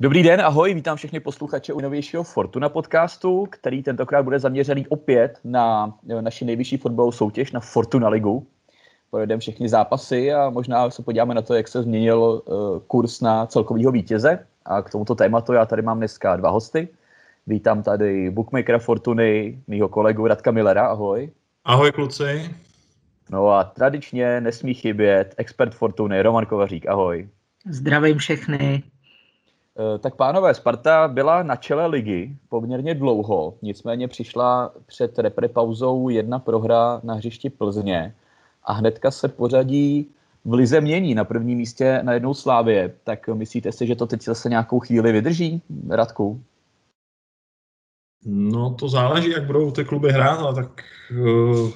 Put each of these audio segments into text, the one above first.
Dobrý den, ahoj, vítám všechny posluchače u novějšího Fortuna podcastu, který tentokrát bude zaměřený opět na naši nejvyšší fotbalovou soutěž, na Fortuna ligu. Pojedeme všechny zápasy a možná se podíváme na to, jak se změnil uh, kurz na celkového vítěze. A k tomuto tématu já tady mám dneska dva hosty. Vítám tady bookmakera Fortuny, mýho kolegu Radka Millera, ahoj. Ahoj kluci. No a tradičně nesmí chybět expert Fortuny, Roman Kovařík, ahoj. Zdravím všechny. Eh, tak pánové, Sparta byla na čele ligy poměrně dlouho, nicméně přišla před reprepauzou jedna prohra na hřišti Plzně a hnedka se pořadí v lize mění na prvním místě na jednou Slávě. Tak myslíte si, že to teď zase nějakou chvíli vydrží, Radku? No to záleží, jak budou ty kluby hrát, ale tak uh,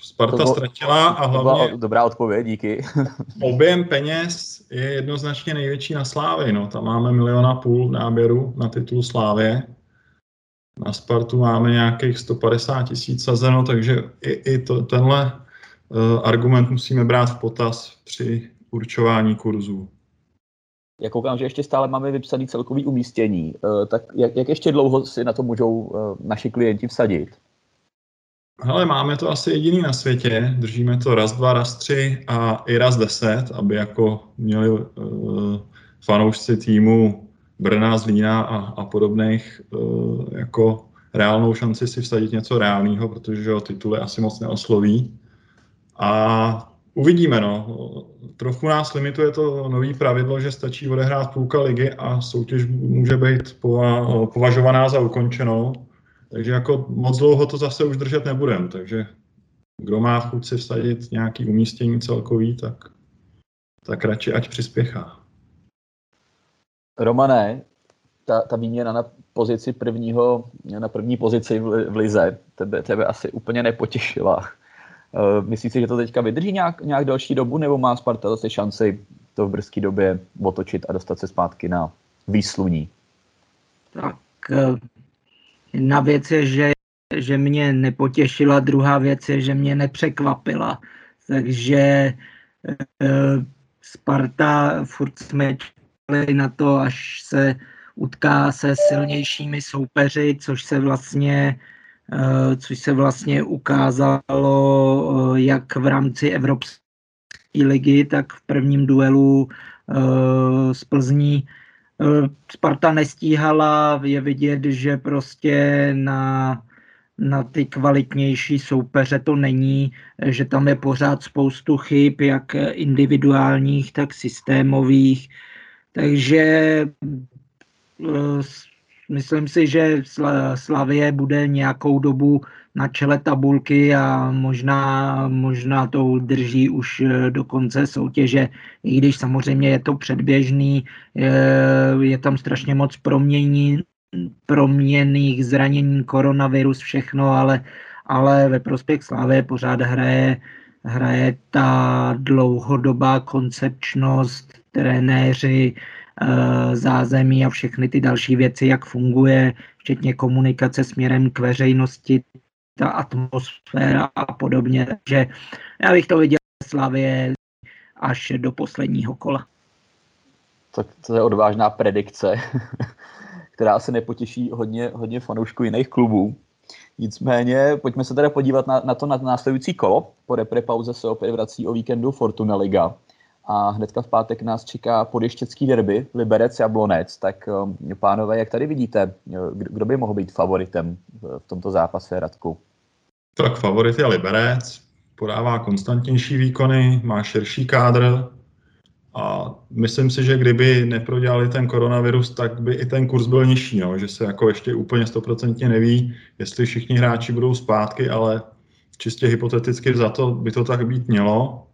Sparta to ztratila a hlavně... dobrá odpověď, díky. objem peněz je jednoznačně největší na Slávy. No. Tam máme miliona půl náběru na titul Slávě. Na Spartu máme nějakých 150 tisíc sazeno, takže i, i to, tenhle uh, argument musíme brát v potaz při určování kurzů. Já koukám, že ještě stále máme vypsaný celkový umístění. Uh, tak jak, jak ještě dlouho si na to můžou uh, naši klienti vsadit? Hele, máme to asi jediný na světě. Držíme to raz, dva, raz, tři a i raz deset, aby jako měli uh, fanoušci týmu Brna, Zlína a, a podobných uh, jako reálnou šanci si vsadit něco reálného, protože o tituly asi moc neosloví. A uvidíme, no. Trochu nás limituje to nový pravidlo, že stačí odehrát půlka ligy a soutěž může být pova- považovaná za ukončenou. Takže jako moc dlouho to zase už držet nebudem, takže kdo má chuť si vsadit nějaký umístění celkový, tak, tak radši ať přispěchá. Romané, ta, ta výměna na pozici prvního, na první pozici v, v Lize, tebe, tebe asi úplně nepotěšila. Uh, myslíš si, že to teďka vydrží nějak, nějak další dobu, nebo má Sparta zase šanci to v brzké době otočit a dostat se zpátky na výsluní? Tak eh, Jedna věc je, že, že mě nepotěšila, druhá věc je, že mě nepřekvapila. Takže e, Sparta, furt jsme čekali na to, až se utká se silnějšími soupeři, což se vlastně e, což se vlastně ukázalo e, jak v rámci Evropské ligy, tak v prvním duelu e, s Plzní Eh, Sparta nestíhala, je vidět, že prostě na, na ty kvalitnější soupeře to není, že tam je pořád spoustu chyb, jak individuálních, tak systémových. Takže eh, myslím si, že Slavie bude nějakou dobu na čele tabulky a možná, možná to udrží už eh, do konce soutěže, i když samozřejmě je to předběžný, je, je tam strašně moc promění, proměných zranění, koronavirus, všechno, ale, ale ve prospěch Slávy pořád hraje, hraje ta dlouhodobá koncepčnost, trenéři, eh, zázemí a všechny ty další věci, jak funguje, včetně komunikace směrem k veřejnosti, ta atmosféra a podobně. Takže já bych to viděl Slavě až do posledního kola. Tak to je odvážná predikce, která asi nepotěší hodně, hodně fanoušků jiných klubů. Nicméně, pojďme se teda podívat na, na to na následující kolo. Po repre pauze se opět vrací o víkendu Fortuna Liga. A hnedka v pátek nás čeká podještěcký derby, Liberec Jablonec. Tak um, pánové, jak tady vidíte, kdo by mohl být favoritem v tomto zápase, Radku? Tak favorit je Liberec, podává konstantnější výkony, má širší kádr a myslím si, že kdyby neprodělali ten koronavirus, tak by i ten kurz byl nižší, no, že se jako ještě úplně stoprocentně neví, jestli všichni hráči budou zpátky, ale čistě hypoteticky za to by to tak být mělo.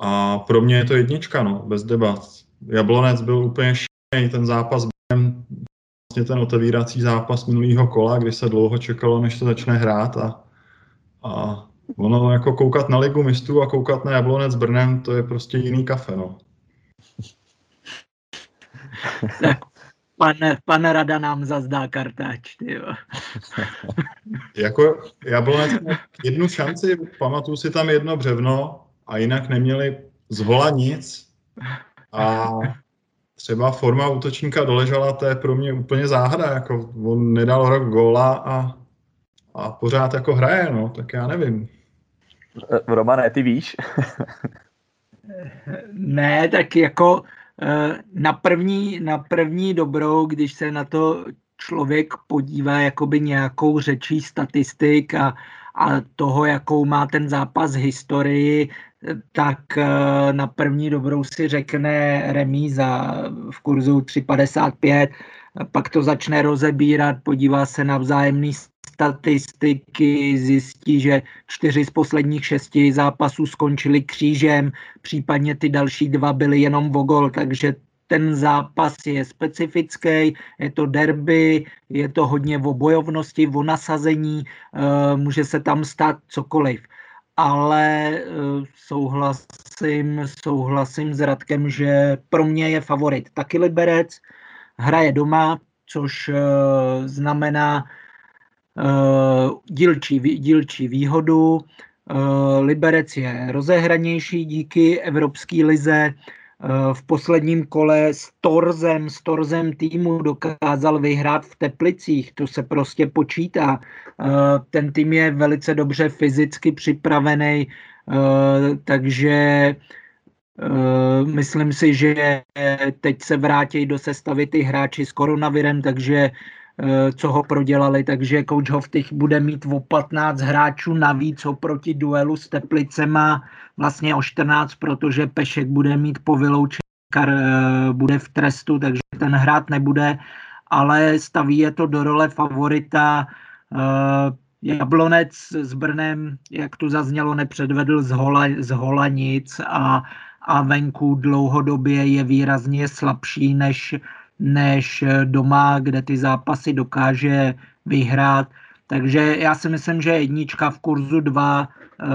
A pro mě je to jednička, no, bez debat. Jablonec byl úplně šílený, ten zápas vlastně ten otevírací zápas minulého kola, kdy se dlouho čekalo, než se začne hrát a, a ono jako koukat na ligu mistrů a koukat na Jablonec Brnem, to je prostě jiný kafe, no. pan, pan Rada nám zazdá kartáč, tyjo. jako Jablonec jednu šanci, pamatuju si tam jedno břevno a jinak neměli zvola nic a třeba forma útočníka doležala, to je pro mě úplně záhada, jako on nedal rok góla a, a pořád jako hraje, no, tak já nevím. Romane, ty víš? ne, tak jako eh, na první, na první dobrou, když se na to člověk podívá jakoby nějakou řečí statistik a, a toho, jakou má ten zápas historii, tak eh, na první dobrou si řekne remíza v kurzu 3,55, pak to začne rozebírat, podívá se na vzájemné statistiky, zjistí, že čtyři z posledních šesti zápasů skončily křížem, případně ty další dva byly jenom vogol, takže ten zápas je specifický, je to derby, je to hodně o bojovnosti, o nasazení, eh, může se tam stát cokoliv. Ale eh, souhlasím, souhlasím s Radkem, že pro mě je favorit taky Liberec, hraje doma, což eh, znamená dílčí, dílčí výhodu. Liberec je rozehranější díky Evropské lize, v posledním kole s Torzem, s Torzem týmu dokázal vyhrát v Teplicích, to se prostě počítá. Eh, ten tým je velice dobře fyzicky připravený, eh, takže myslím si, že teď se vrátí do sestavy ty hráči s koronavirem, takže Eh, co ho prodělali, takže coach Hoftych bude mít o 15 hráčů navíc oproti duelu s Teplicema, vlastně o 14, protože Pešek bude mít po kar, eh, bude v trestu, takže ten hrát nebude, ale staví je to do role favorita. Eh, Jablonec s Brnem, jak tu zaznělo, nepředvedl z hola, z hola nic a, a venku dlouhodobě je výrazně slabší než, než doma, kde ty zápasy dokáže vyhrát. Takže já si myslím, že jednička v kurzu 2 uh, eh,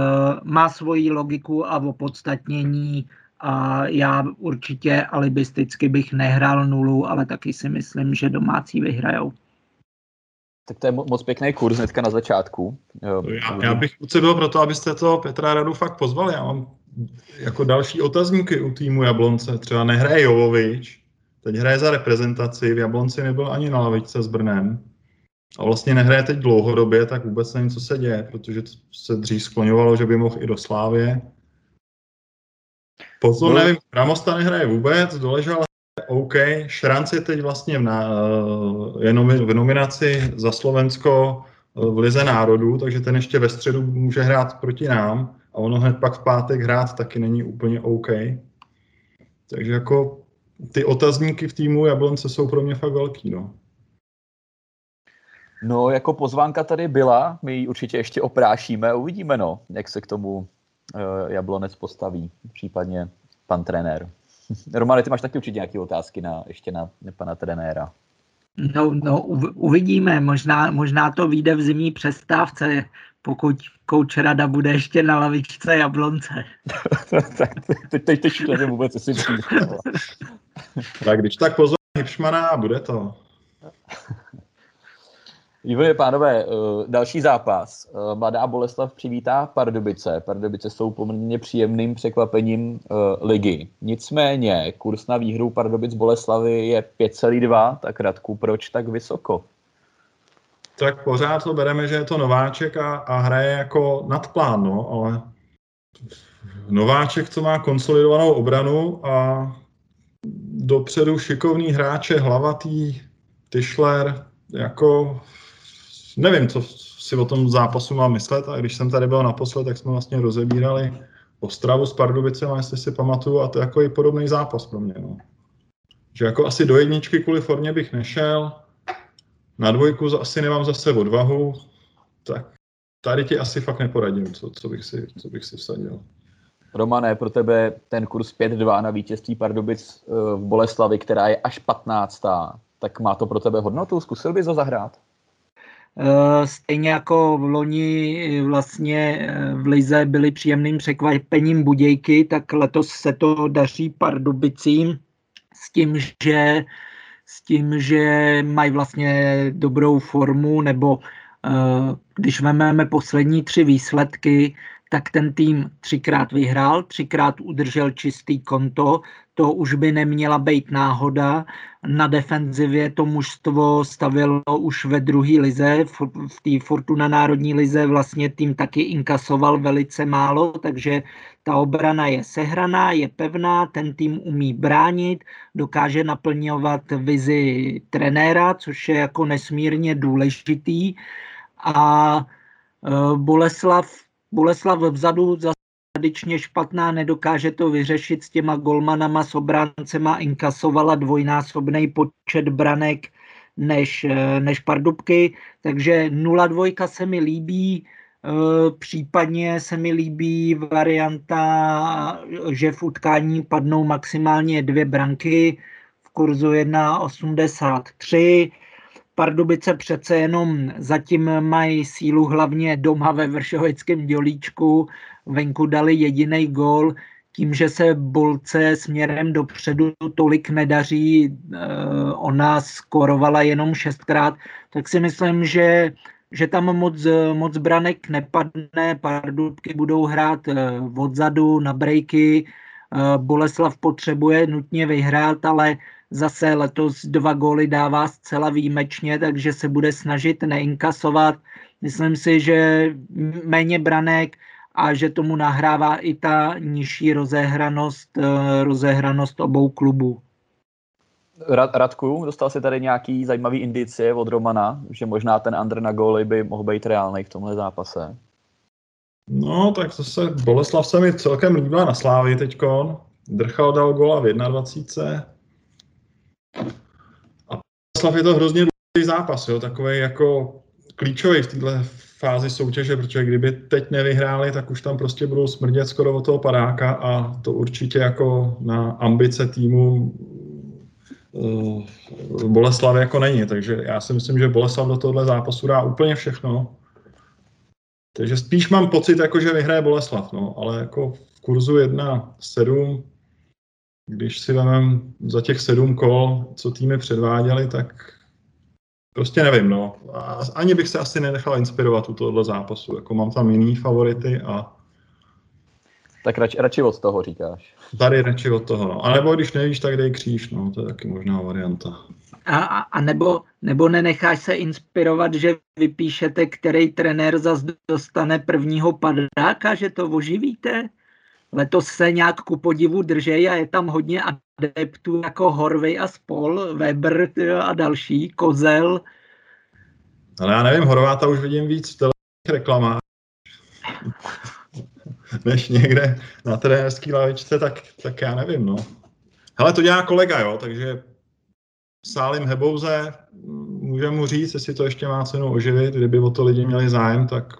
má svoji logiku a opodstatnění a já určitě alibisticky bych nehrál nulu, ale taky si myslím, že domácí vyhrajou. Tak to je moc pěkný kurz hnedka na začátku. Já, já bych moc byl pro to, abyste to Petra Radu fakt pozvali. Já mám jako další otazníky u týmu Jablonce. Třeba nehraje Jovovič, Teď hraje za reprezentaci, v Jablonci nebyl ani na lavičce s Brnem. A vlastně nehraje teď dlouhodobě, tak vůbec nevím, co se děje, protože se dřív skloňovalo, že by mohl i do Slávě. Pozor, no. nevím, Ramosta nehraje vůbec, doležal OK, Šranc je teď vlastně v, na, je nomi, v nominaci za Slovensko eh, v Lize národů, takže ten ještě ve středu může hrát proti nám a ono hned pak v pátek hrát taky není úplně OK. Takže jako ty otazníky v týmu Jablonce jsou pro mě fakt velký, no. No, jako pozvánka tady byla, my ji určitě ještě oprášíme a uvidíme, no, jak se k tomu uh, Jablonec postaví, případně pan trenér. Romane, ty máš taky určitě nějaké otázky na, ještě na, na pana trenéra. No, no uvidíme, možná, možná to vyjde v zimní přestávce, pokud kouč Rada bude ještě na lavičce Jablonce. tak teď, teď, teď vůbec, jestli Tak když tak pozor Hipšmana bude to. Výborně, pánové, eh, další zápas. Eh, Mladá Boleslav přivítá Pardubice. Pardubice jsou poměrně příjemným překvapením eh, ligy. Nicméně, kurz na výhru Pardubic Boleslavy je 5,2, tak Radku, proč tak vysoko? Tak pořád to bereme, že je to nováček a, a hraje jako nadplán, no, ale nováček, co má konsolidovanou obranu a dopředu šikovný hráče, hlavatý, Tischler, jako nevím, co si o tom zápasu mám myslet a když jsem tady byl naposled, tak jsme vlastně rozebírali Ostravu s Pardubicem, jestli si pamatuju, a to je jako i podobný zápas pro mě. No. Že jako asi do jedničky kvůli formě bych nešel, na dvojku asi nemám zase odvahu, tak tady ti asi fakt neporadím, co, co, bych, si, co bych si vsadil. Romane, pro tebe ten kurz 5-2 na vítězství Pardubic eh, v Boleslavi, která je až 15. Tak má to pro tebe hodnotu? Zkusil bys to zahrát? Eh, stejně jako v loni eh, vlastně v Lize byly příjemným překvapením Budějky, tak letos se to daří Pardubicím s tím, že s tím, že mají vlastně dobrou formu, nebo když vezmeme poslední tři výsledky, tak ten tým třikrát vyhrál, třikrát udržel čistý konto, to už by neměla být náhoda. Na defenzivě to mužstvo stavilo už ve druhé lize, v té Fortuna národní lize vlastně tým taky inkasoval velice málo, takže ta obrana je sehraná, je pevná, ten tým umí bránit, dokáže naplňovat vizi trenéra, což je jako nesmírně důležitý. A e, Boleslav, Boleslav vzadu zase tradičně špatná, nedokáže to vyřešit s těma golmanama, s obráncema, inkasovala dvojnásobný počet branek než, e, než Pardubky, takže 0-2 se mi líbí, Eh, případně se mi líbí varianta, že v utkání padnou maximálně dvě branky v kurzu 1,83. Pardubice přece jenom zatím mají sílu hlavně doma ve Vršovickém dělíčku. Venku dali jediný gól. Tím, že se Bolce směrem dopředu tolik nedaří, eh, ona skorovala jenom šestkrát, tak si myslím, že že tam moc, moc branek nepadne, Pardubky budou hrát eh, odzadu na brejky, eh, Boleslav potřebuje nutně vyhrát, ale zase letos dva góly dává zcela výjimečně, takže se bude snažit neinkasovat. Myslím si, že méně branek a že tomu nahrává i ta nižší rozehranost, eh, rozehranost obou klubů. Radku, dostal si tady nějaký zajímavý indicie od Romana, že možná ten under na góly by mohl být reálný v tomhle zápase? No, tak zase Boleslav se mi celkem líbila na Slávě teďkon. Drchal dal góla v 21. A Boleslav je to hrozně důležitý zápas, jo, takový jako klíčový v této fázi soutěže, protože kdyby teď nevyhráli, tak už tam prostě budou smrdět skoro od toho padáka a to určitě jako na ambice týmu uh, Boleslav jako není, takže já si myslím, že Boleslav do tohohle zápasu dá úplně všechno. Takže spíš mám pocit, jako že vyhraje Boleslav, no, ale jako v kurzu 1-7, když si vemem za těch sedm kol, co týmy předváděli, tak prostě nevím, no. A ani bych se asi nenechal inspirovat u tohohle zápasu, jako mám tam jiný favority a tak radši, radši od toho říkáš. Tady radši od toho, no. A nebo když nevíš, tak dej kříž, no, to je taky možná varianta. A, a, a nebo, nebo nenecháš se inspirovat, že vypíšete, který trenér zase dostane prvního padáka, že to oživíte? Letos se nějak ku podivu držej a je tam hodně adeptů jako Horvej a Spol, Weber a další, Kozel. Ale já nevím, Horváta už vidím víc v televizních reklamách než někde na trenérský lavičce, tak, tak já nevím, no. Hele, to dělá kolega, jo, takže Sálim Hebouze, může mu říct, jestli to ještě má cenu oživit, kdyby o to lidi měli zájem, tak,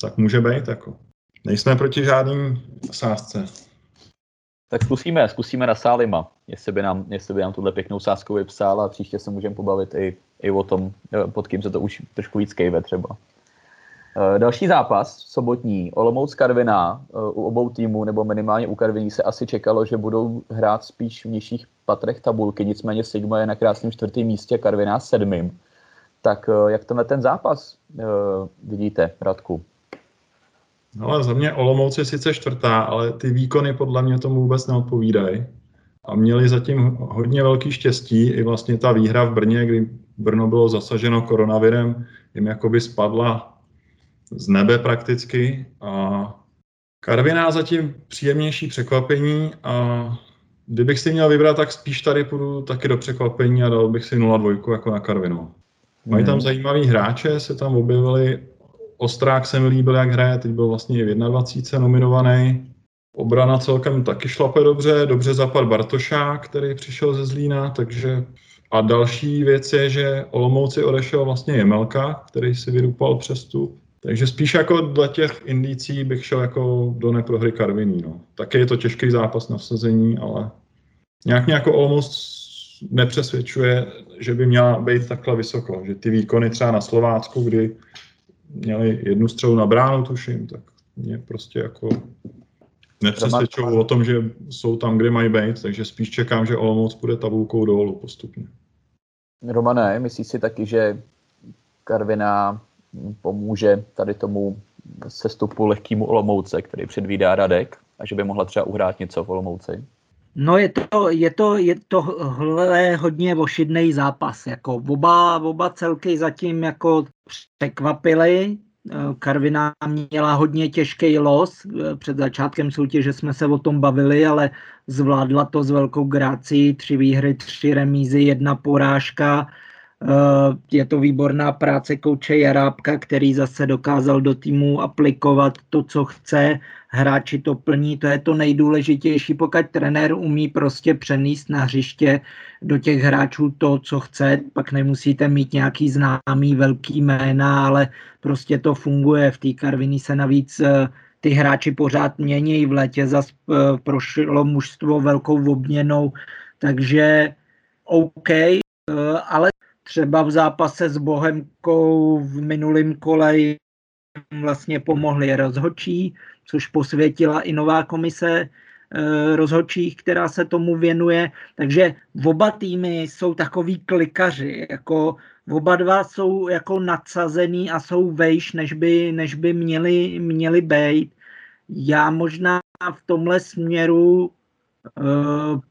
tak může být, jako. Nejsme proti žádným sázce. Tak zkusíme, zkusíme na Sálima, jestli by nám, jestli by nám tuhle pěknou sázku vypsal a příště se můžeme pobavit i, i o tom, pod kým se to už trošku víc kejve třeba. Eh, další zápas, sobotní, Olomouc Karviná, eh, u obou týmů, nebo minimálně u Karviní se asi čekalo, že budou hrát spíš v nižších patrech tabulky, nicméně Sigma je na krásném čtvrtém místě, Karviná sedmým. Tak eh, jak tenhle ten zápas vidíte, Radku? No, ale za mě Olomouc je sice čtvrtá, ale ty výkony podle mě tomu vůbec neodpovídají. A měli zatím hodně velký štěstí. I vlastně ta výhra v Brně, kdy Brno bylo zasaženo koronavirem, jim jakoby spadla z nebe prakticky a Karviná zatím příjemnější překvapení a kdybych si měl vybrat, tak spíš tady půjdu taky do překvapení a dal bych si 0-2 jako na Karvinu. Mají tam hmm. zajímavý hráče, se tam objevili. Ostrák se mi líbil, jak hraje, teď byl vlastně i v 21 nominovaný. Obrana celkem taky šlape dobře, dobře zapad Bartošák, který přišel ze Zlína, takže a další věc je, že Olomouci odešel vlastně Jemelka, který si vydupal přestup. Takže spíš jako dle těch indicí bych šel jako do neprohry Karviní. No. Taky je to těžký zápas na vsazení, ale nějak mě jako almost nepřesvědčuje, že by měla být takhle vysoko. Že ty výkony třeba na Slovácku, kdy měli jednu střelu na bránu, tuším, tak mě prostě jako nepřesvědčují o tom, že jsou tam, kde mají být, takže spíš čekám, že Olomouc bude tabulkou dolů postupně. Romane, myslíš si taky, že Karviná pomůže tady tomu sestupu lehkému Olomouce, který předvídá Radek a že by mohla třeba uhrát něco v Olomouci? No je to, je to, je to hle, hodně ošidný zápas. Jako oba, oba celky zatím jako překvapily. Karvina měla hodně těžký los. Před začátkem soutěže jsme se o tom bavili, ale zvládla to s velkou grácí. Tři výhry, tři remízy, jedna porážka. Eh, je to výborná práce kouče Jarábka, který zase dokázal do týmu aplikovat to, co chce. Hráči to plní, to je to nejdůležitější, pokud trenér umí prostě přenést na hřiště do těch hráčů to, co chce, pak nemusíte mít nějaký známý velký jména, ale prostě to funguje. V té Karviní se navíc eh, ty hráči pořád mění, v létě zase eh, prošlo mužstvo velkou obměnou, takže OK, ale třeba v zápase s Bohemkou v minulém kole vlastně pomohli rozhodčí, což posvětila i nová komise eh, rozhodčích, která se tomu věnuje. Takže oba týmy jsou takový klikaři, jako oba dva jsou jako nadsazený a jsou vejš, než by, než by měli, měli být. Já možná v tomhle směru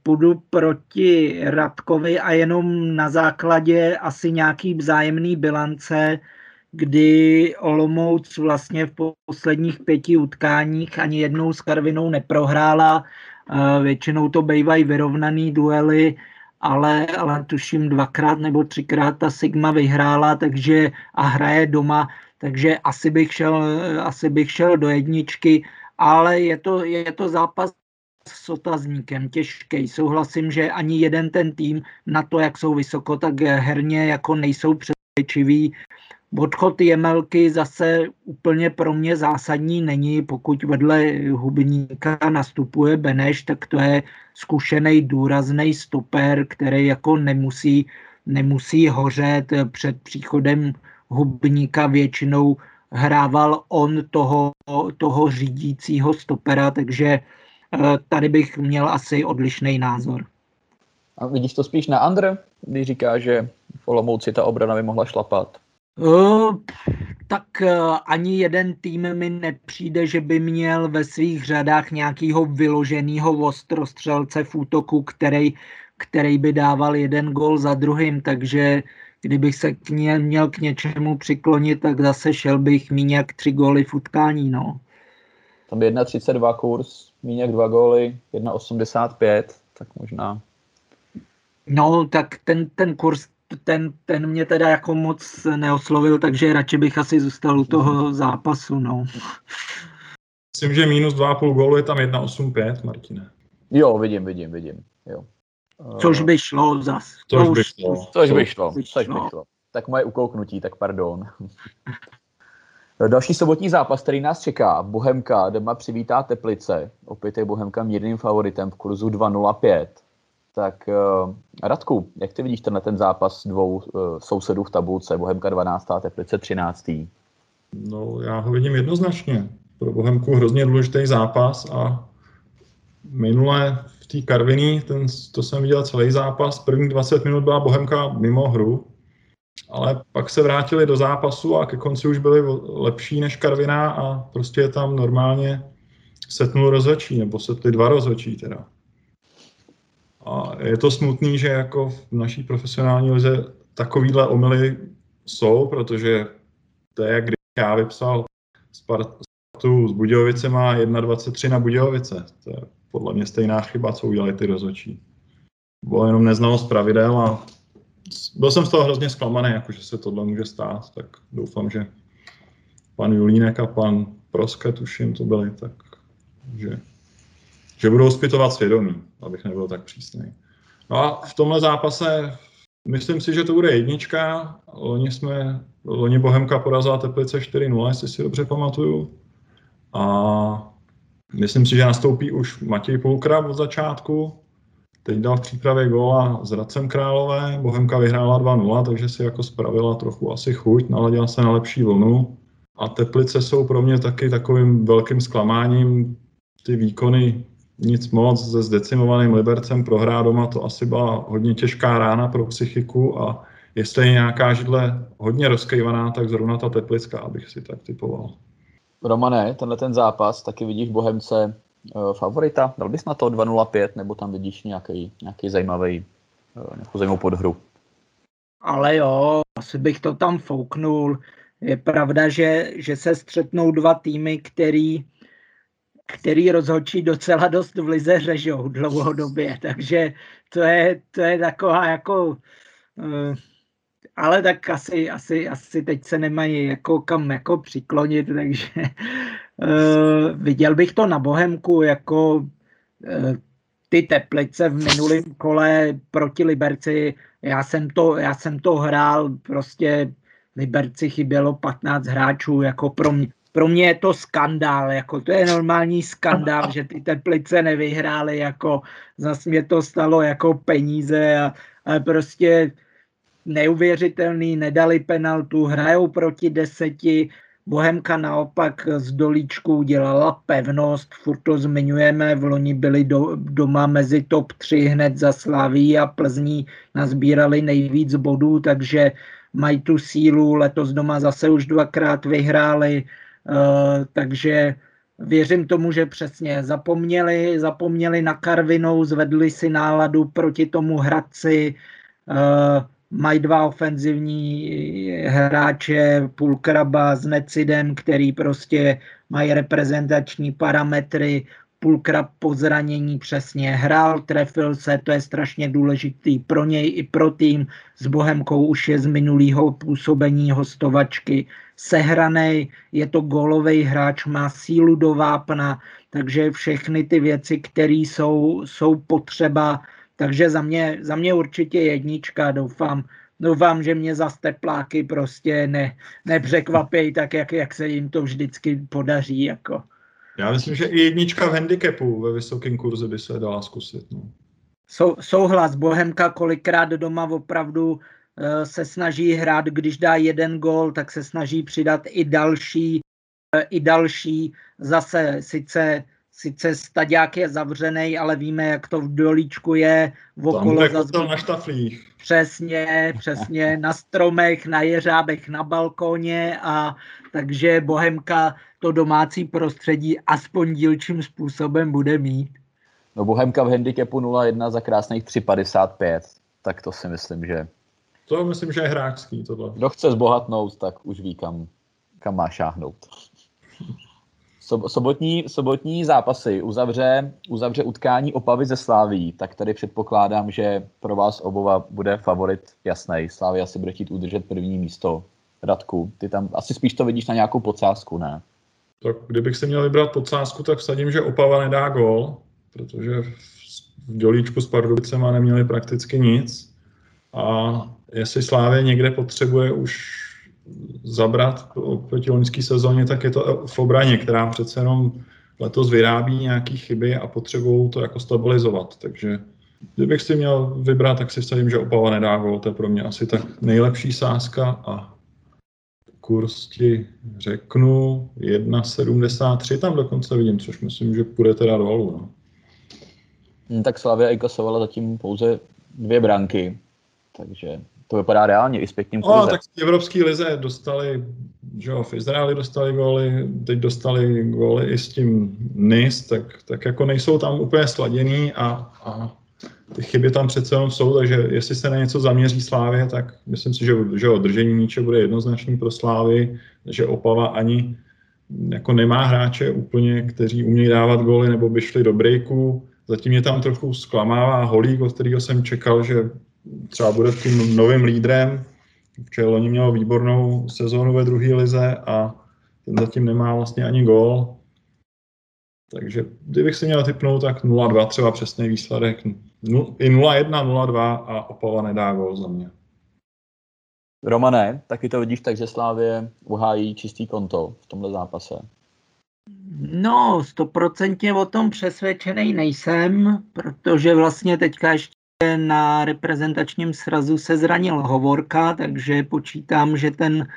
půjdu proti Radkovi a jenom na základě asi nějaký vzájemný bilance, kdy Olomouc vlastně v posledních pěti utkáních ani jednou s Karvinou neprohrála. Eh, většinou to bývají vyrovnaný duely, ale, ale tuším dvakrát nebo třikrát ta Sigma vyhrála takže a hraje doma, takže asi bych šel, asi bych šel do jedničky, ale je to, je to zápas s otazníkem, těžký. Souhlasím, že ani jeden ten tým na to, jak jsou vysoko, tak herně jako nejsou přesvědčivý. Odchod Jemelky zase úplně pro mě zásadní není. Pokud vedle Hubníka nastupuje Beneš, tak to je zkušený, důrazný stoper, který jako nemusí, nemusí hořet před příchodem Hubníka většinou hrával on toho, toho řídícího stopera, takže tady bych měl asi odlišný názor. A vidíš to spíš na Andr, když říká, že v Olomouci ta obrana by mohla šlapat? Uh, tak uh, ani jeden tým mi nepřijde, že by měl ve svých řadách nějakého vyloženého ostrostřelce v útoku, který, který by dával jeden gol za druhým, takže kdybych se k ně, měl k něčemu přiklonit, tak zase šel bych mít jak tři góly v utkání. No. Tam je 1,32 kurz, míň jak dva góly, 1,85, tak možná. No, tak ten, ten kurz, ten, ten mě teda jako moc neoslovil, takže radši bych asi zůstal u toho zápasu, no. Myslím, že minus 2,5 gólu je tam 1,85, Martine. Jo, vidím, vidím, vidím, jo. Což by šlo zas. Což by šlo. Což by šlo, což by šlo. Tak moje ukouknutí, tak pardon. Další sobotní zápas, který nás čeká, Bohemka doma přivítá Teplice. Opět je Bohemka mírným favoritem v kurzu 2.05. Tak uh, Radku, jak ty vidíš ten, ten zápas dvou uh, sousedů v tabulce, Bohemka 12. Teplice 13. No, já ho vidím jednoznačně. Pro Bohemku hrozně důležitý zápas a minule v té Karviní, ten, to jsem viděl celý zápas, první 20 minut byla Bohemka mimo hru, ale pak se vrátili do zápasu a ke konci už byli lepší než Karviná a prostě je tam normálně setnul rozhodčí, nebo setli dva rozhodčí teda. A je to smutný, že jako v naší profesionální lize takovýhle omily jsou, protože to je, jak když já vypsal Spartu s Budějovicema 1.23 na Budějovice. To je podle mě stejná chyba, co udělali ty rozhodčí. Bylo jenom neznalost pravidel a byl jsem z toho hrozně zklamaný, jako že se tohle může stát, tak doufám, že pan Julínek a pan Proske, tuším, to byli, tak že, že budou zpytovat svědomí, abych nebyl tak přísný. No a v tomhle zápase myslím si, že to bude jednička. Loni jsme, loni Bohemka porazila Teplice 4-0, jestli si dobře pamatuju. A myslím si, že nastoupí už Matěj Pulkra od začátku. Teď dal v přípravě góla s Radcem Králové, Bohemka vyhrála 2-0, takže si jako spravila trochu asi chuť, naladila se na lepší vlnu. A Teplice jsou pro mě taky takovým velkým zklamáním. Ty výkony nic moc, se zdecimovaným Libercem prohrá doma, to asi byla hodně těžká rána pro psychiku a jestli je nějaká židle hodně rozkejvaná, tak zrovna ta Teplická, abych si tak typoval. Romane, tenhle ten zápas taky vidíš Bohemce favorita? Dal bys na to 2.05 nebo tam vidíš nějaký, nějaký zajímavý, nějakou zajímavou podhru? Ale jo, asi bych to tam fouknul. Je pravda, že, že se střetnou dva týmy, který, který rozhodčí docela dost v lize řežou dlouhodobě, takže to je, to je taková jako uh, ale tak asi, asi, asi teď se nemají jako kam jako přiklonit, takže viděl bych to na Bohemku jako uh, ty teplice v minulém kole proti Liberci, já jsem to, já jsem to hrál, prostě Liberci chybělo 15 hráčů, jako pro mě, pro mě je to skandál, jako to je normální skandál, že ty teplice nevyhrály, jako zase mě to stalo jako peníze a, a prostě neuvěřitelný, nedali penaltu, hrajou proti deseti, Bohemka naopak z dolíčku udělala pevnost, furt to zmiňujeme, v loni byli do, doma mezi top 3 hned za Slaví a Plzní nazbírali nejvíc bodů, takže mají tu sílu, letos doma zase už dvakrát vyhráli, uh, takže věřím tomu, že přesně zapomněli, zapomněli na Karvinou, zvedli si náladu proti tomu Hradci, uh, mají dva ofenzivní hráče, Pulkraba s Necidem, který prostě mají reprezentační parametry, Pulkrab po zranění přesně hrál, trefil se, to je strašně důležitý pro něj i pro tým. S Bohemkou už je z minulého působení hostovačky sehranej, je to golový hráč, má sílu do vápna, takže všechny ty věci, které jsou, jsou potřeba, takže za mě, za mě určitě jednička, doufám, doufám, že mě za tepláky prostě ne, nepřekvapí tak, jak, jak se jim to vždycky podaří. Jako. Já myslím, že i jednička v handicapu ve vysokém kurze by se dala zkusit. No. Sou, souhlas, Bohemka kolikrát doma opravdu uh, se snaží hrát, když dá jeden gol, tak se snaží přidat i další, uh, i další. Zase sice sice staďák je zavřený, ale víme, jak to v dolíčku je. V okolo Tam zazví... na štaflích. Přesně, přesně, na stromech, na jeřábech, na balkóně a takže Bohemka to domácí prostředí aspoň dílčím způsobem bude mít. No Bohemka v handicapu 0-1 za krásných 3,55, tak to si myslím, že... To myslím, že je hráčský tohle. Kdo chce zbohatnout, tak už ví, kam, kam má šáhnout sobotní, sobotní zápasy uzavře, uzavře utkání Opavy ze Sláví, tak tady předpokládám, že pro vás obova bude favorit jasný. Slávy asi bude chtít udržet první místo. Radku, ty tam asi spíš to vidíš na nějakou podsázku, ne? Tak kdybych si měl vybrat podsázku, tak vsadím, že Opava nedá gol, protože v Dolíčku s Pardubicema neměli prakticky nic. A jestli Slávě někde potřebuje už zabrat proti loňské sezóně, tak je to v obraně, která přece jenom letos vyrábí nějaké chyby a potřebují to jako stabilizovat. Takže kdybych si měl vybrat, tak si vsadím, že Opava nedá gol. To je pro mě asi tak nejlepší sázka a kurz ti řeknu 1,73 tam dokonce vidím, což myslím, že půjde teda dolů. No. Hmm, tak Slavia inkasovala zatím pouze dvě branky, takže to vypadá reálně i s pěkným kurzem. No, tak v Evropské lize dostali, že jo, v Izraeli dostali góly, teď dostali góly i s tím NIS, tak, tak jako nejsou tam úplně sladěný a, a ty chyby tam přece jenom jsou, takže jestli se na něco zaměří Slávě, tak myslím si, že, že jo, držení míče bude jednoznačný pro Slávy, že Opava ani jako nemá hráče úplně, kteří umějí dávat góly nebo by šli do breaku. Zatím je tam trochu zklamává Holík, od kterého jsem čekal, že třeba bude tím novým lídrem. V loni měl výbornou sezónu ve druhé lize a ten zatím nemá vlastně ani gól. Takže kdybych si měl typnout, tak 0-2 třeba přesný výsledek. I 0-1, 0-2 a Opava nedá gól za mě. Romane, taky to vidíš tak, že Slávě uhájí čistý konto v tomhle zápase? No, stoprocentně o tom přesvědčený nejsem, protože vlastně teďka ještě na reprezentačním srazu se zranil Hovorka, takže počítám, že ten,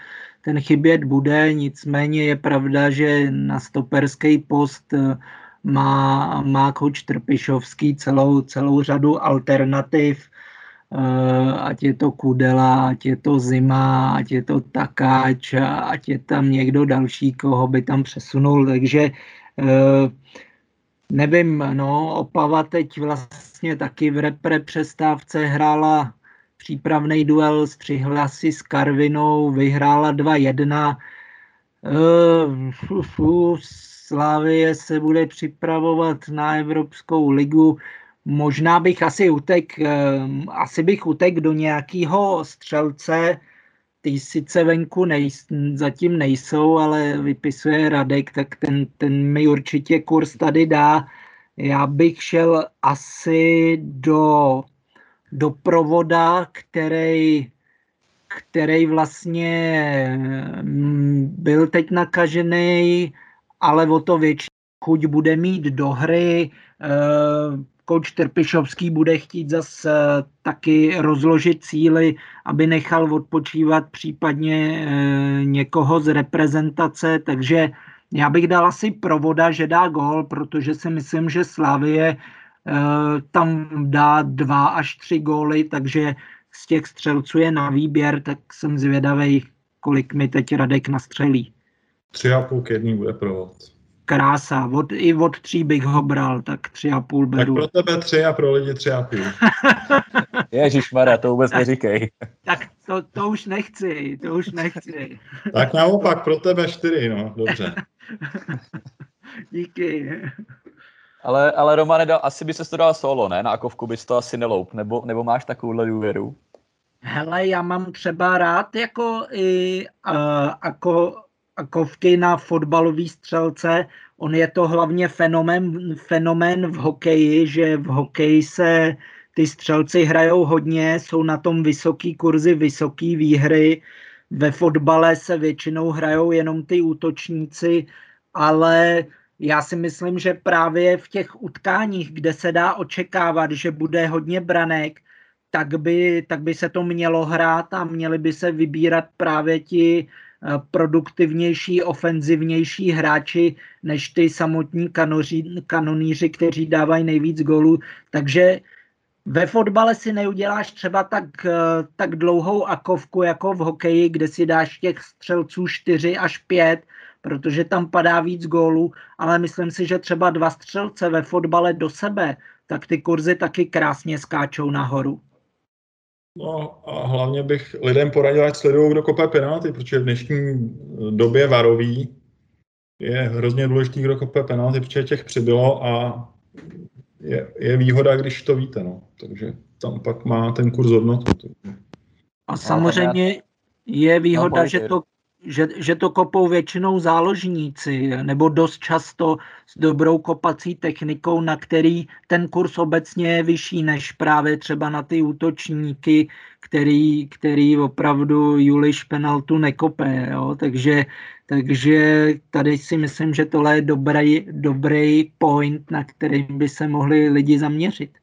ten chybět bude, nicméně je pravda, že na stoperský post eh, má, má coach Trpišovský celou, celou řadu alternativ, eh, ať je to Kudela, ať je to Zima, ať je to Takáč, ať je tam někdo další, koho by tam přesunul, takže eh, Nevím, no, Opava teď vlastně taky v repre přestávce hrála přípravný duel, střihla si s Karvinou, vyhrála 2-1. Uh, Slávie se bude připravovat na Evropskou ligu. Možná bych asi utek, uh, asi bych utek do nějakého střelce, ty sice venku nej, zatím nejsou, ale vypisuje Radek, tak ten, ten mi určitě kurz tady dá. Já bych šel asi do, do provoda, který, který vlastně mm, byl teď nakažený, ale o to větší chuť bude mít do hry. Kouč Trpišovský bude chtít zase eh, taky rozložit cíly, aby nechal odpočívat případně eh, někoho z reprezentace, takže já bych dal asi provoda, že dá gol, protože si myslím, že Slavie eh, tam dá dva až tři góly, takže z těch střelců je na výběr, tak jsem zvědavý, kolik mi teď Radek nastřelí. Tři a půl k jedný bude provod krása. Od, I od tří bych ho bral, tak tři a půl beru. Tak pro tebe tři a pro lidi tři a půl. Ježišmarja, to vůbec neříkej. tak to, to už nechci, to už nechci. tak naopak, pro tebe čtyři, no, dobře. Díky. Ale, ale Romane, asi by se to dal solo, ne? Na Akovku bys to asi neloup, nebo, nebo máš takovouhle důvěru? Hele, já mám třeba rád jako i uh, jako kovky na fotbalový střelce. On je to hlavně fenomén, fenomén v hokeji, že v hokeji se ty střelci hrajou hodně, jsou na tom vysoký kurzy, vysoký výhry. Ve fotbale se většinou hrajou jenom ty útočníci, ale já si myslím, že právě v těch utkáních, kde se dá očekávat, že bude hodně branek, tak by, tak by se to mělo hrát a měli by se vybírat právě ti produktivnější, ofenzivnější hráči než ty samotní kanoři, kanoníři, kteří dávají nejvíc gólů. Takže ve fotbale si neuděláš třeba tak, eh, tak dlouhou akovku jako v hokeji, kde si dáš těch střelců 4 až 5, protože tam padá víc gólů, ale myslím si, že třeba dva střelce ve fotbale do sebe, tak ty kurzy taky krásně skáčou nahoru. No a hlavně bych lidem poradil, ať sledují, kdo kope penalty, protože v dnešní době varový je hrozně důležitý, kdo kope penalty, protože těch přibylo a je, je výhoda, když to víte. No. Takže tam pak má ten kurz hodnotu. A samozřejmě je výhoda, že to že, že to kopou většinou záložníci, nebo dost často s dobrou kopací technikou, na který ten kurz obecně je vyšší než právě třeba na ty útočníky, který, který opravdu Juliš penaltu nekope. Jo? Takže, takže tady si myslím, že tohle je dobrý, dobrý point, na který by se mohli lidi zaměřit.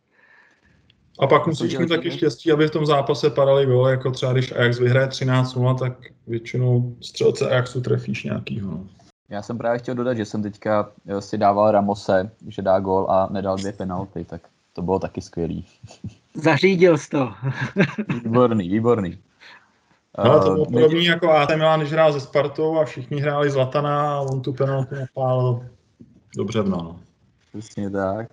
A pak musíš mít taky štěstí, aby v tom zápase padaly góly, jako třeba když Ajax vyhraje 13-0, tak většinou střelce Ajaxu trefíš nějakýho. No. Já jsem právě chtěl dodat, že jsem teďka eh, si dával Ramose, že dá gól a nedal dvě penalty, tak to bylo taky skvělý. Zařídil jsi to. výborný, výborný. Ale to bylo uh, podobný jako AC Milan, když hrál se Spartou a všichni hráli Zlatana a on tu penaltu napálil dobře no. Přesně tak.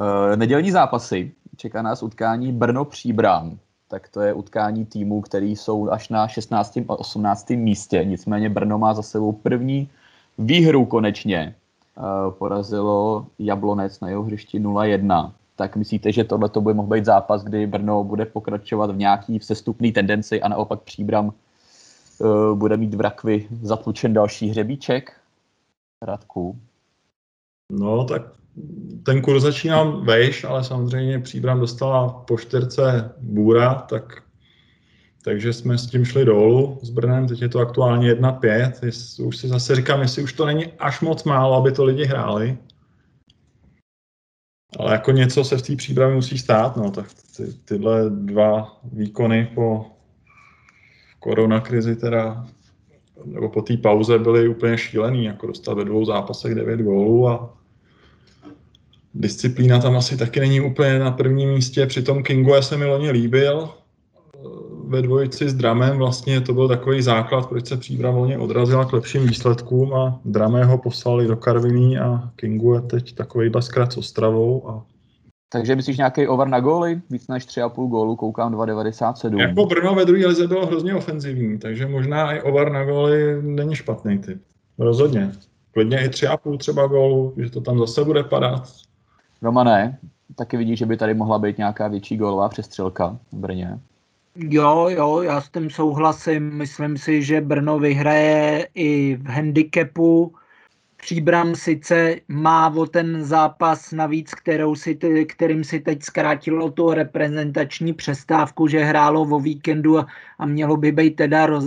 Uh, nedělní zápasy čeká nás utkání Brno-Příbram. Tak to je utkání týmů, který jsou až na 16. a 18. místě. Nicméně Brno má za sebou první výhru konečně. Porazilo Jablonec na jeho hřišti 0-1. Tak myslíte, že tohle to bude mohl být zápas, kdy Brno bude pokračovat v nějaký sestupný tendenci a naopak Příbram uh, bude mít v rakvi zatlučen další hřebíček? Radku. No, tak ten kurz začíná vejš, ale samozřejmě Příbram dostala po čtyřce Bůra, tak, takže jsme s tím šli dolů s Brnem, teď je to aktuálně 1-5, už si zase říkám, jestli už to není až moc málo, aby to lidi hráli. Ale jako něco se v té přípravě musí stát, no, tak ty, tyhle dva výkony po koronakrizi teda, nebo po té pauze byly úplně šílený, jako dostal ve dvou zápasech 9 gólů a Disciplína tam asi taky není úplně na prvním místě, přitom Kingu se mi loni líbil. ve dvojici s Dramem vlastně to byl takový základ, proč se Příbram volně odrazila k lepším výsledkům a Dramé ho poslali do Karviní a Kingu je teď takový zkrat s Ostravou a takže myslíš nějaký over na góly? Víc než 3,5 gólu, koukám 2,97. Jako Brno ve druhé lize bylo hrozně ofenzivní, takže možná i over na góly není špatný typ. Rozhodně. Klidně i 3,5 třeba gólu, že to tam zase bude padat. Romane, taky vidíš, že by tady mohla být nějaká větší gólová přestřelka v Brně. Jo, jo, já s tím souhlasím. Myslím si, že Brno vyhraje i v handicapu. Příbram sice má o ten zápas navíc, kterou si, kterým si teď zkrátilo tu reprezentační přestávku, že hrálo o víkendu a, a mělo by být teda roz,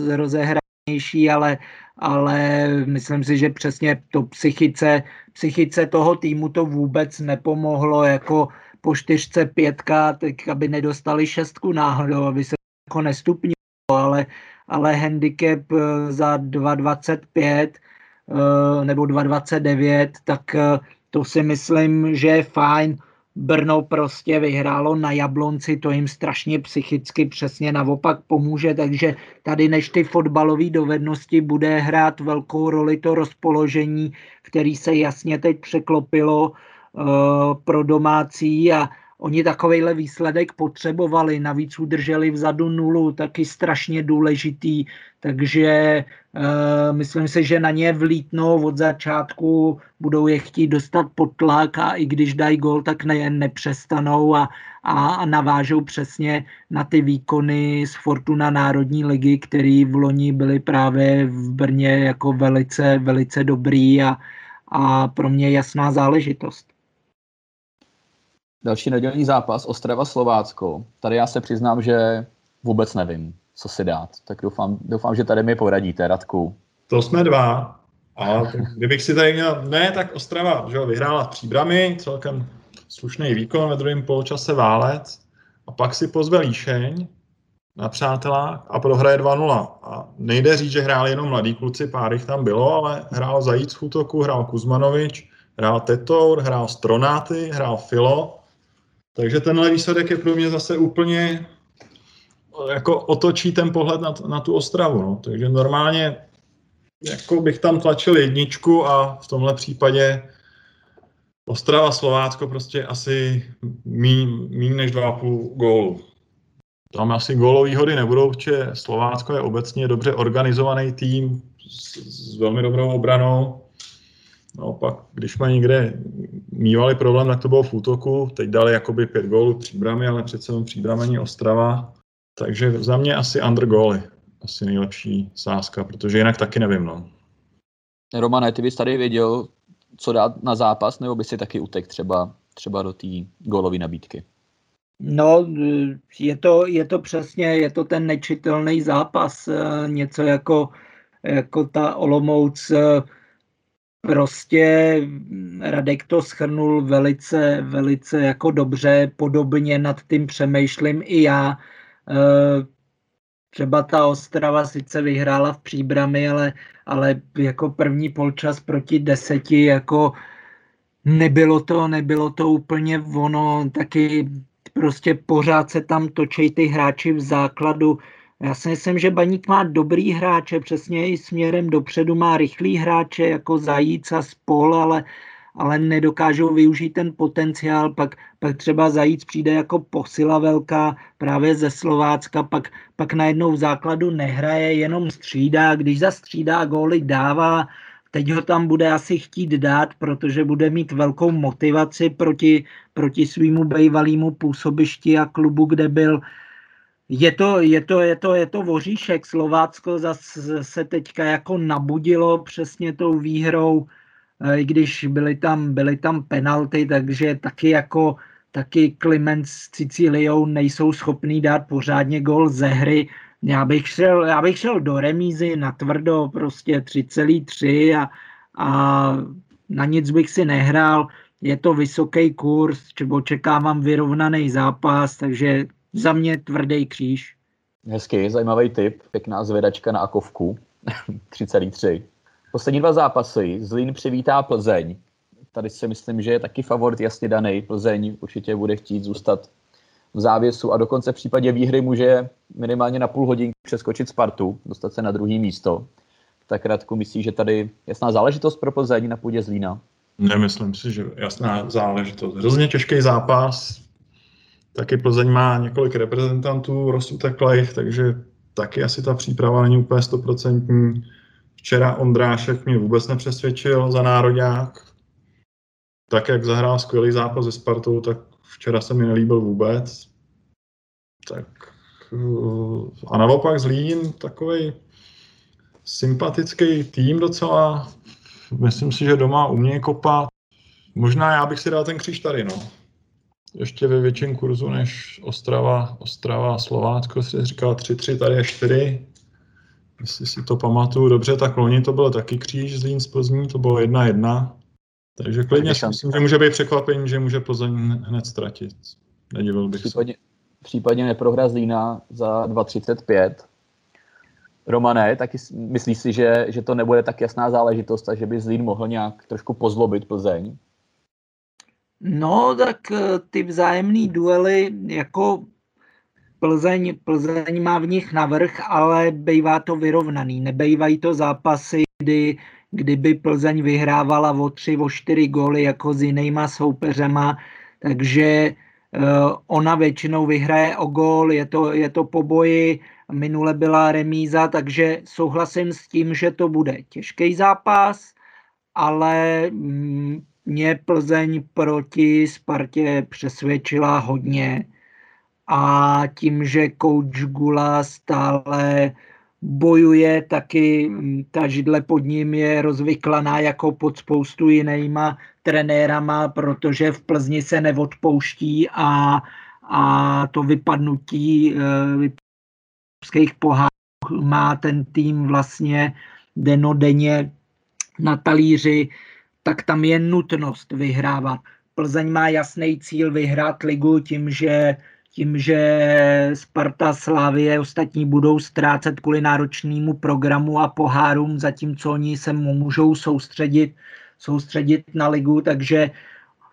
rozehranější, ale, ale myslím si, že přesně to psychice, psychice toho týmu to vůbec nepomohlo, jako po čtyřce pětka, tak aby nedostali šestku náhodou, aby se jako nestupnilo, ale, ale handicap eh, za 2,25 Eh, nebo 2,29, tak eh, to si myslím, že je fajn. Brno prostě vyhrálo na Jablonci, to jim strašně psychicky přesně naopak pomůže, takže tady než ty fotbalové dovednosti bude hrát velkou roli to rozpoložení, který se jasně teď překlopilo uh, pro domácí a Oni takovejhle výsledek potřebovali, navíc udrželi vzadu nulu, taky strašně důležitý, takže uh, myslím si, že na ně vlítnou od začátku, budou je chtít dostat pod tlak a i když dají gol, tak ne, nepřestanou a, a, a navážou přesně na ty výkony z Fortuna Národní ligy, který v loni byly právě v Brně jako velice, velice dobrý a, a pro mě jasná záležitost. Další nedělní zápas Ostrava-Slovácko. Tady já se přiznám, že vůbec nevím, co si dát. Tak doufám, doufám že tady mi poradíte, Radku. To jsme dva. A kdybych si tady měl, ne, tak Ostrava že vyhrála v příbrami, celkem slušný výkon ve druhém poločase válec a pak si pozve Líšeň na přátelá a prohraje 2-0. A nejde říct, že hráli jenom mladí kluci, pár jich tam bylo, ale hrál Zajíc v útoku, hrál Kuzmanovič, hrál Tetour, hrál Stronáty, hrál Filo takže tenhle výsledek je pro mě zase úplně jako otočí ten pohled na, na tu Ostravu. No. Takže normálně jako bych tam tlačil jedničku a v tomhle případě Ostrava, Slovácko prostě asi míň, míň než 2,5 gólu. Tam asi gólové výhody nebudou, protože Slovácko je obecně dobře organizovaný tým s, s velmi dobrou obranou Naopak, když jsme někde mývali problém, tak to bylo v útoku. Teď dali jakoby pět gólů příbramy, ale přece jenom příbramení Ostrava. Takže za mě asi under góly. Asi nejlepší sázka, protože jinak taky nevím. No. Romane, ty bys tady věděl, co dát na zápas, nebo by si taky utek třeba, třeba do té gólové nabídky? No, je to, je to přesně, je to ten nečitelný zápas, eh, něco jako, jako ta Olomouc eh, prostě Radek to schrnul velice, velice jako dobře, podobně nad tím přemýšlím i já. E, třeba ta Ostrava sice vyhrála v příbrami, ale, ale jako první polčas proti deseti, jako nebylo to, nebylo to úplně ono, taky prostě pořád se tam točí ty hráči v základu, já si myslím, že Baník má dobrý hráče, přesně i směrem dopředu má rychlý hráče jako Zajíc a Spol, ale, ale nedokážou využít ten potenciál, pak, pak třeba Zajíc přijde jako posila velká právě ze Slovácka, pak, pak najednou v základu nehraje, jenom střídá, když zastřídá góly dává, teď ho tam bude asi chtít dát, protože bude mít velkou motivaci proti, proti svýmu bývalému působišti a klubu, kde byl je to, je to, je to, je to voříšek. Slovácko zase se teďka jako nabudilo přesně tou výhrou, eh, i když byly tam, byly tam penalty, takže taky jako taky Klement s Ciciliou nejsou schopní dát pořádně gol ze hry. Já bych šel, já bych šel do remízy na tvrdo, prostě 3,3 a, a na nic bych si nehrál. Je to vysoký kurz, očekávám vyrovnaný zápas, takže za mě tvrdý kříž. Hezký, zajímavý tip, pěkná zvědačka na Akovku, 3,3. Poslední dva zápasy, Zlín přivítá Plzeň. Tady si myslím, že je taky favorit jasně daný. Plzeň určitě bude chtít zůstat v závěsu a dokonce v případě výhry může minimálně na půl hodinky přeskočit Spartu, dostat se na druhý místo. Tak Radku, myslíš, že tady jasná záležitost pro Plzeň na půdě Zlína? Nemyslím si, že jasná záležitost. Hrozně těžký zápas. Taky Plzeň má několik reprezentantů rozuteklých, takže taky asi ta příprava není úplně stoprocentní. Včera Ondrášek mě vůbec nepřesvědčil za národák. Tak, jak zahrál skvělý zápas se Spartou, tak včera se mi nelíbil vůbec. Tak eh, a naopak Zlín takový sympatický tým docela. Myslím si, že doma umějí kopat. Možná já bych si dal ten kříž tady, no. Ještě ve větším kurzu než Ostrava, Ostrava Slovácko si říkal 3-3, tady je 4. Jestli si to pamatuju dobře, tak loni to bylo taky kříž Zlín z Plzní, to bylo 1-1. Takže klidně si myslím, že může být překvapení, že může Plzeň hned ztratit. Nedivil bych případně, se. Případně neprohra Zlína za 2,35. Romane, taky myslíš si, že, že to nebude tak jasná záležitost a že by Zlín mohl nějak trošku pozlobit Plzeň? No, tak eh, ty vzájemné duely, jako Plzeň, Plzeň má v nich navrh, ale bývá to vyrovnaný. Nebejvají to zápasy, kdy kdyby Plzeň vyhrávala o tři, o čtyři góly jako s jinýma soupeřema, takže uh, ona většinou vyhraje o gól, je to, je to po boji, minule byla remíza, takže souhlasím s tím, že to bude těžký zápas, ale mm, mě Plzeň proti Spartě přesvědčila hodně a tím, že coach Gula stále bojuje, taky mm, ta židle pod ním je rozvyklaná jako pod spoustu jinýma trenérama, protože v Plzni se neodpouští a, a to vypadnutí e, pohárů má ten tým vlastně denodenně na talíři, tak tam je nutnost vyhrávat. Plzeň má jasný cíl vyhrát ligu tím, že tím, že Sparta, Slávie ostatní budou ztrácet kvůli náročnému programu a pohárům, zatímco oni se můžou soustředit, soustředit na ligu, takže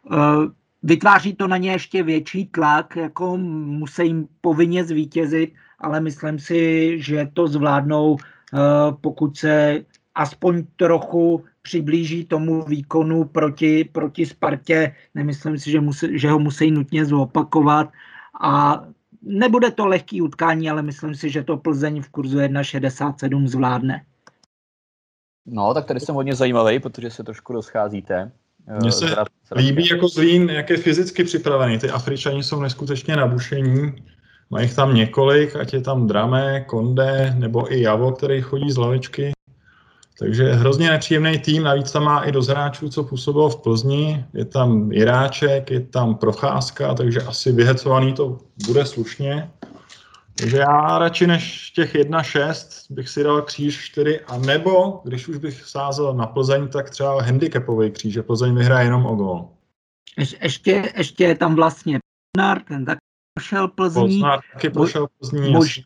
uh, vytváří to na ně ještě větší tlak, jako musí jim povinně zvítězit, ale myslím si, že to zvládnou, uh, pokud se aspoň trochu přiblíží tomu výkonu proti, proti Spartě. Nemyslím si, že, musí, že ho musí nutně zopakovat, a nebude to lehký utkání, ale myslím si, že to Plzeň v kurzu 1,67 zvládne. No, tak tady jsem hodně zajímavý, protože se trošku rozcházíte. Mně se zrad, líbí jako Zlín, jak je fyzicky připravený. Ty Afričani jsou neskutečně nabušení. Mají tam několik, ať je tam Drame, Konde nebo i Javo, který chodí z lavičky. Takže hrozně nepříjemný tým, navíc tam má i dost hráčů, co působilo v Plzni. Je tam Jiráček, je tam Procházka, takže asi vyhecovaný to bude slušně. Takže já radši než těch 1-6 bych si dal kříž 4, a nebo, když už bych sázel na Plzeň, tak třeba handicapový kříž, že Plzeň vyhraje jenom o gol. Ješ, ještě, ještě je tam vlastně Polnár, ten tak prošel Plzní. Polnár taky prošel Plzní. Mož,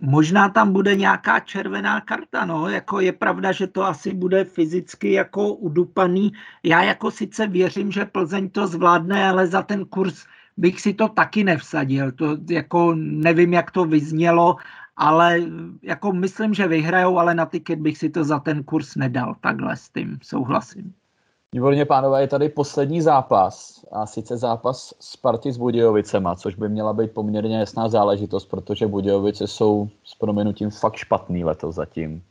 Možná tam bude nějaká červená karta, no, jako je pravda, že to asi bude fyzicky jako udupaný. Já jako sice věřím, že Plzeň to zvládne, ale za ten kurz bych si to taky nevsadil. To jako nevím, jak to vyznělo, ale jako myslím, že vyhrajou, ale na tiket bych si to za ten kurz nedal. Takhle s tím souhlasím. Výborně, pánové, je tady poslední zápas, a sice zápas Sparty s Budějovicema, což by měla být poměrně jasná záležitost, protože Budějovice jsou s proměnutím fakt špatný letos zatím.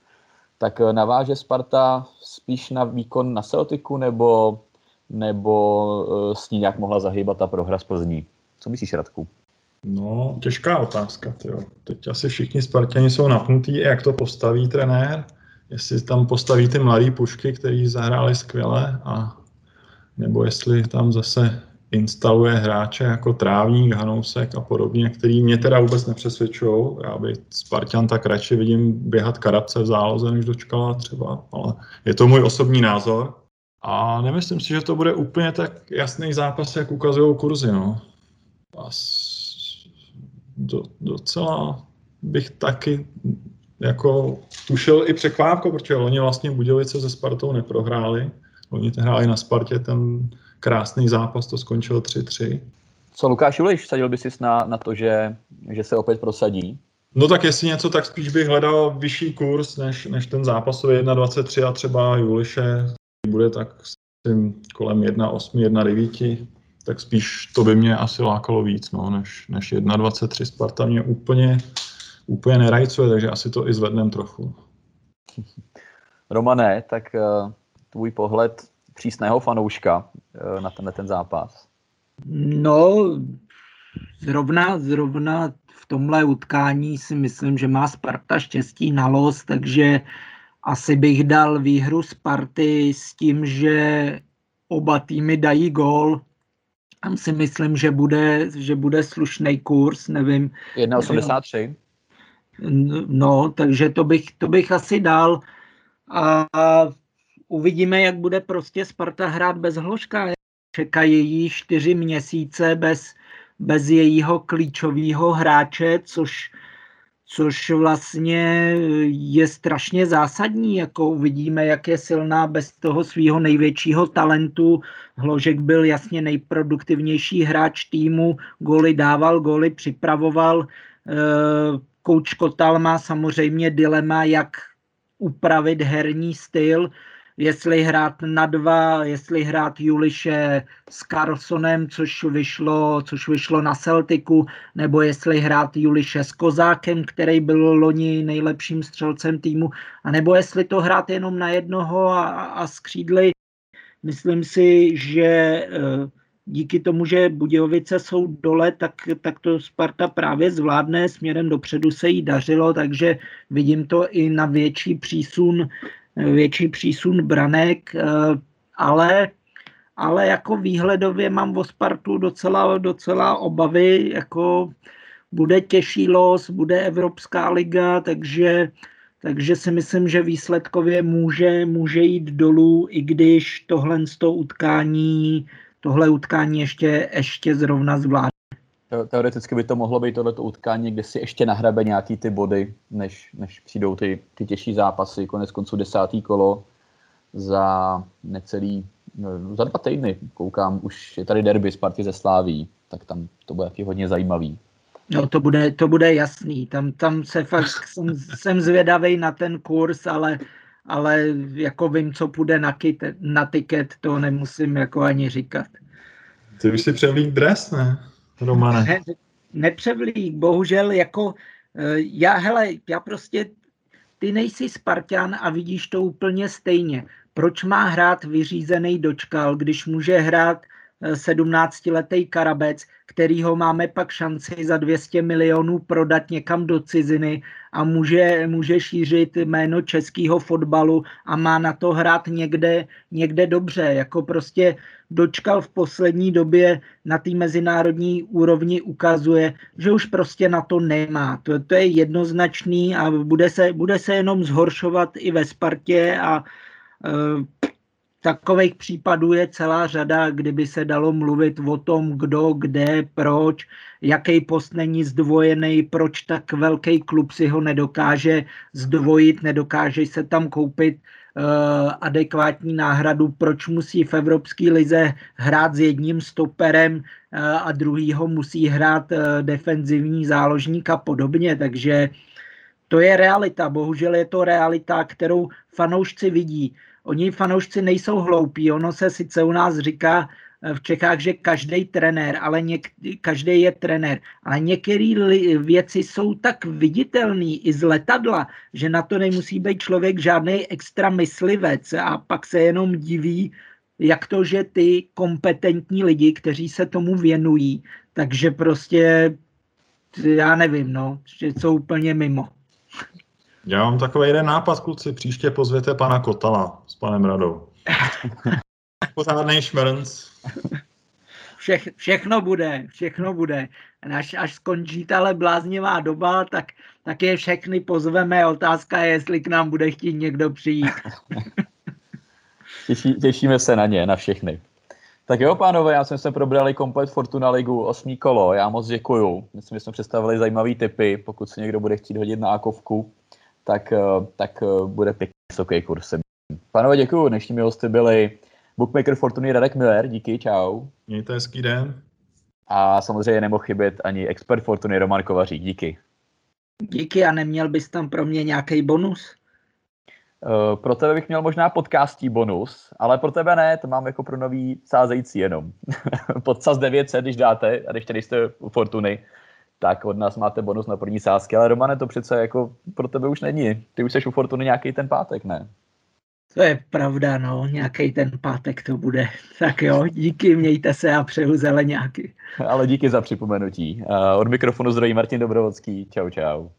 Tak eh, naváže Sparta spíš na výkon na Celtiku, nebo, nebo eh, s ní nějak mohla zahýbat ta prohra z Plzní? Co myslíš, Radku? No, těžká otázka. Tyjo. Teď asi všichni Spartani jsou napnutí, jak to postaví trenér jestli tam postaví ty mladé pušky, který zahráli skvěle, a nebo jestli tam zase instaluje hráče jako Trávník, Hanousek a podobně, který mě teda vůbec nepřesvědčují. Já by Spartan tak radši vidím běhat Karabce v záloze, než dočkala třeba, ale je to můj osobní názor. A nemyslím si, že to bude úplně tak jasný zápas, jak ukazují kurzy. No. A do, docela bych taky jako tušil i překvápko, protože oni vlastně Budějovice se Spartou neprohráli. Oni hráli na Spartě ten krásný zápas, to skončilo 3-3. Co Lukáš Uliš, sadil by si na, na to, že, že se opět prosadí? No tak jestli něco, tak spíš bych hledal vyšší kurz než, než ten zápasový 1.23 a třeba Juliše bude tak tím kolem 1.8, 1.9, tak spíš to by mě asi lákalo víc, no, než, než 1.23 Sparta mě úplně, úplně nerajcuje, takže asi to i zvednem trochu. Romane, tak uh, tvůj pohled přísného fanouška uh, na tenhle ten zápas. No, zrovna, zrovna v tomhle utkání si myslím, že má Sparta štěstí na los, takže asi bych dal výhru Sparty s tím, že oba týmy dají gól. Tam si myslím, že bude, že bude slušný kurz, nevím. 1,83. No, takže to bych, to bych asi dal. A uvidíme, jak bude prostě Sparta hrát bez Hloška. Čekají jí čtyři měsíce bez, bez jejího klíčového hráče, což, což vlastně je strašně zásadní. Jako uvidíme, jak je silná bez toho svého největšího talentu. Hložek byl jasně nejproduktivnější hráč týmu, goly dával, goly připravoval. Kouč Kotal má samozřejmě dilema, jak upravit herní styl, jestli hrát na dva, jestli hrát Juliše s Carlsonem, což vyšlo, což vyšlo na Celtiku, nebo jestli hrát Juliše s Kozákem, který byl loni nejlepším střelcem týmu, a nebo jestli to hrát jenom na jednoho a, a skřídli. Myslím si, že eh, díky tomu, že Budějovice jsou dole, tak, tak to Sparta právě zvládne, směrem dopředu se jí dařilo, takže vidím to i na větší přísun větší přísun branek, eh, ale, ale jako výhledově mám o Spartu docela, docela obavy, jako bude těžší los, bude Evropská liga, takže, takže si myslím, že výsledkově může, může jít dolů, i když tohle z toho utkání, tohle utkání ještě, ještě zrovna zvládne. Teoreticky by to mohlo být tohleto utkání, kde si ještě nahrabe nějaký ty body, než, než přijdou ty, ty těžší zápasy. Konec konců desátý kolo za necelý, no, za dva týdny, koukám, už je tady derby Sparty ze Sláví, tak tam to bude taky hodně zajímavý. No to bude, to bude jasný, tam, tam se fakt, jsem, jsem zvědavý na ten kurz, ale, ale jako vím, co půjde na, kit, na tiket, to nemusím jako ani říkat. Ty už si převlík dres, ne? Romane. Ne, nepřevlík, bohužel jako eh, já, hele, já prostě, ty nejsi Spartan a vidíš to úplně stejně. Proč má hrát vyřízený dočkal, když může hrát 17-letý Karabec, kterýho máme pak šanci za 200 milionů prodat někam do ciziny a může, může šířit jméno českého fotbalu a má na to hrát někde, někde dobře. Jako prostě dočkal v poslední době na té mezinárodní úrovni ukazuje, že už prostě na to nemá. To, to je jednoznačný a bude se, bude se jenom zhoršovat i ve Spartě a uh, Takových případů je celá řada, kdyby se dalo mluvit o tom, kdo, kde, proč, jaký post není zdvojený, proč tak velký klub si ho nedokáže zdvojit, nedokáže se tam koupit uh, adekvátní náhradu, proč musí v Evropské lize hrát s jedním stoperem uh, a druhý ho musí hrát uh, defenzivní záložník a podobně, takže to je realita, bohužel je to realita, kterou fanoušci vidí oni fanoušci nejsou hloupí, ono se sice u nás říká eh, v Čechách, že každý trenér, ale každý je trenér, ale některé věci jsou tak viditelné i z letadla, že na to nemusí být člověk žádný extra myslivec. A pak se jenom diví, jak to, že ty kompetentní lidi, kteří se tomu věnují, takže prostě já nevím, no, že jsou úplně mimo. Já mám takový jeden nápad, kluci, příště pozvěte pana Kotala panem Radou. Pořádný šmrnc. Vše, všechno bude, všechno bude. Až, až skončí tahle bláznivá doba, tak, tak je všechny pozveme. Otázka je, jestli k nám bude chtít někdo přijít. Těší, těšíme se na ně, na všechny. Tak jo, pánové, já jsem se probrali komplet Fortuna Ligu, osmý kolo. Já moc děkuju. Myslím, že jsme představili zajímavý typy. Pokud se někdo bude chtít hodit na ákovku, tak, eh, tak eh, bude pěkný vysoký kurz. Pánové, děkuji. Dnešními hosty byli Bookmaker Fortuny Radek Miller. Díky, čau. Mějte hezký den. A samozřejmě nemohl chybět ani expert Fortuny Roman Kovařík. Díky. Díky a neměl bys tam pro mě nějaký bonus? Uh, pro tebe bych měl možná podcastí bonus, ale pro tebe ne, to mám jako pro nový sázející jenom. Podsaz 900, když dáte, a když tady jste u Fortuny, tak od nás máte bonus na první sázky, ale Romane to přece jako pro tebe už není. Ty už jsi u Fortuny nějaký ten pátek, ne? To je pravda, no, nějaký ten pátek to bude. Tak jo, díky, mějte se a přeju zeleňáky. Ale díky za připomenutí. Od mikrofonu zdraví Martin Dobrovodský. Čau, čau.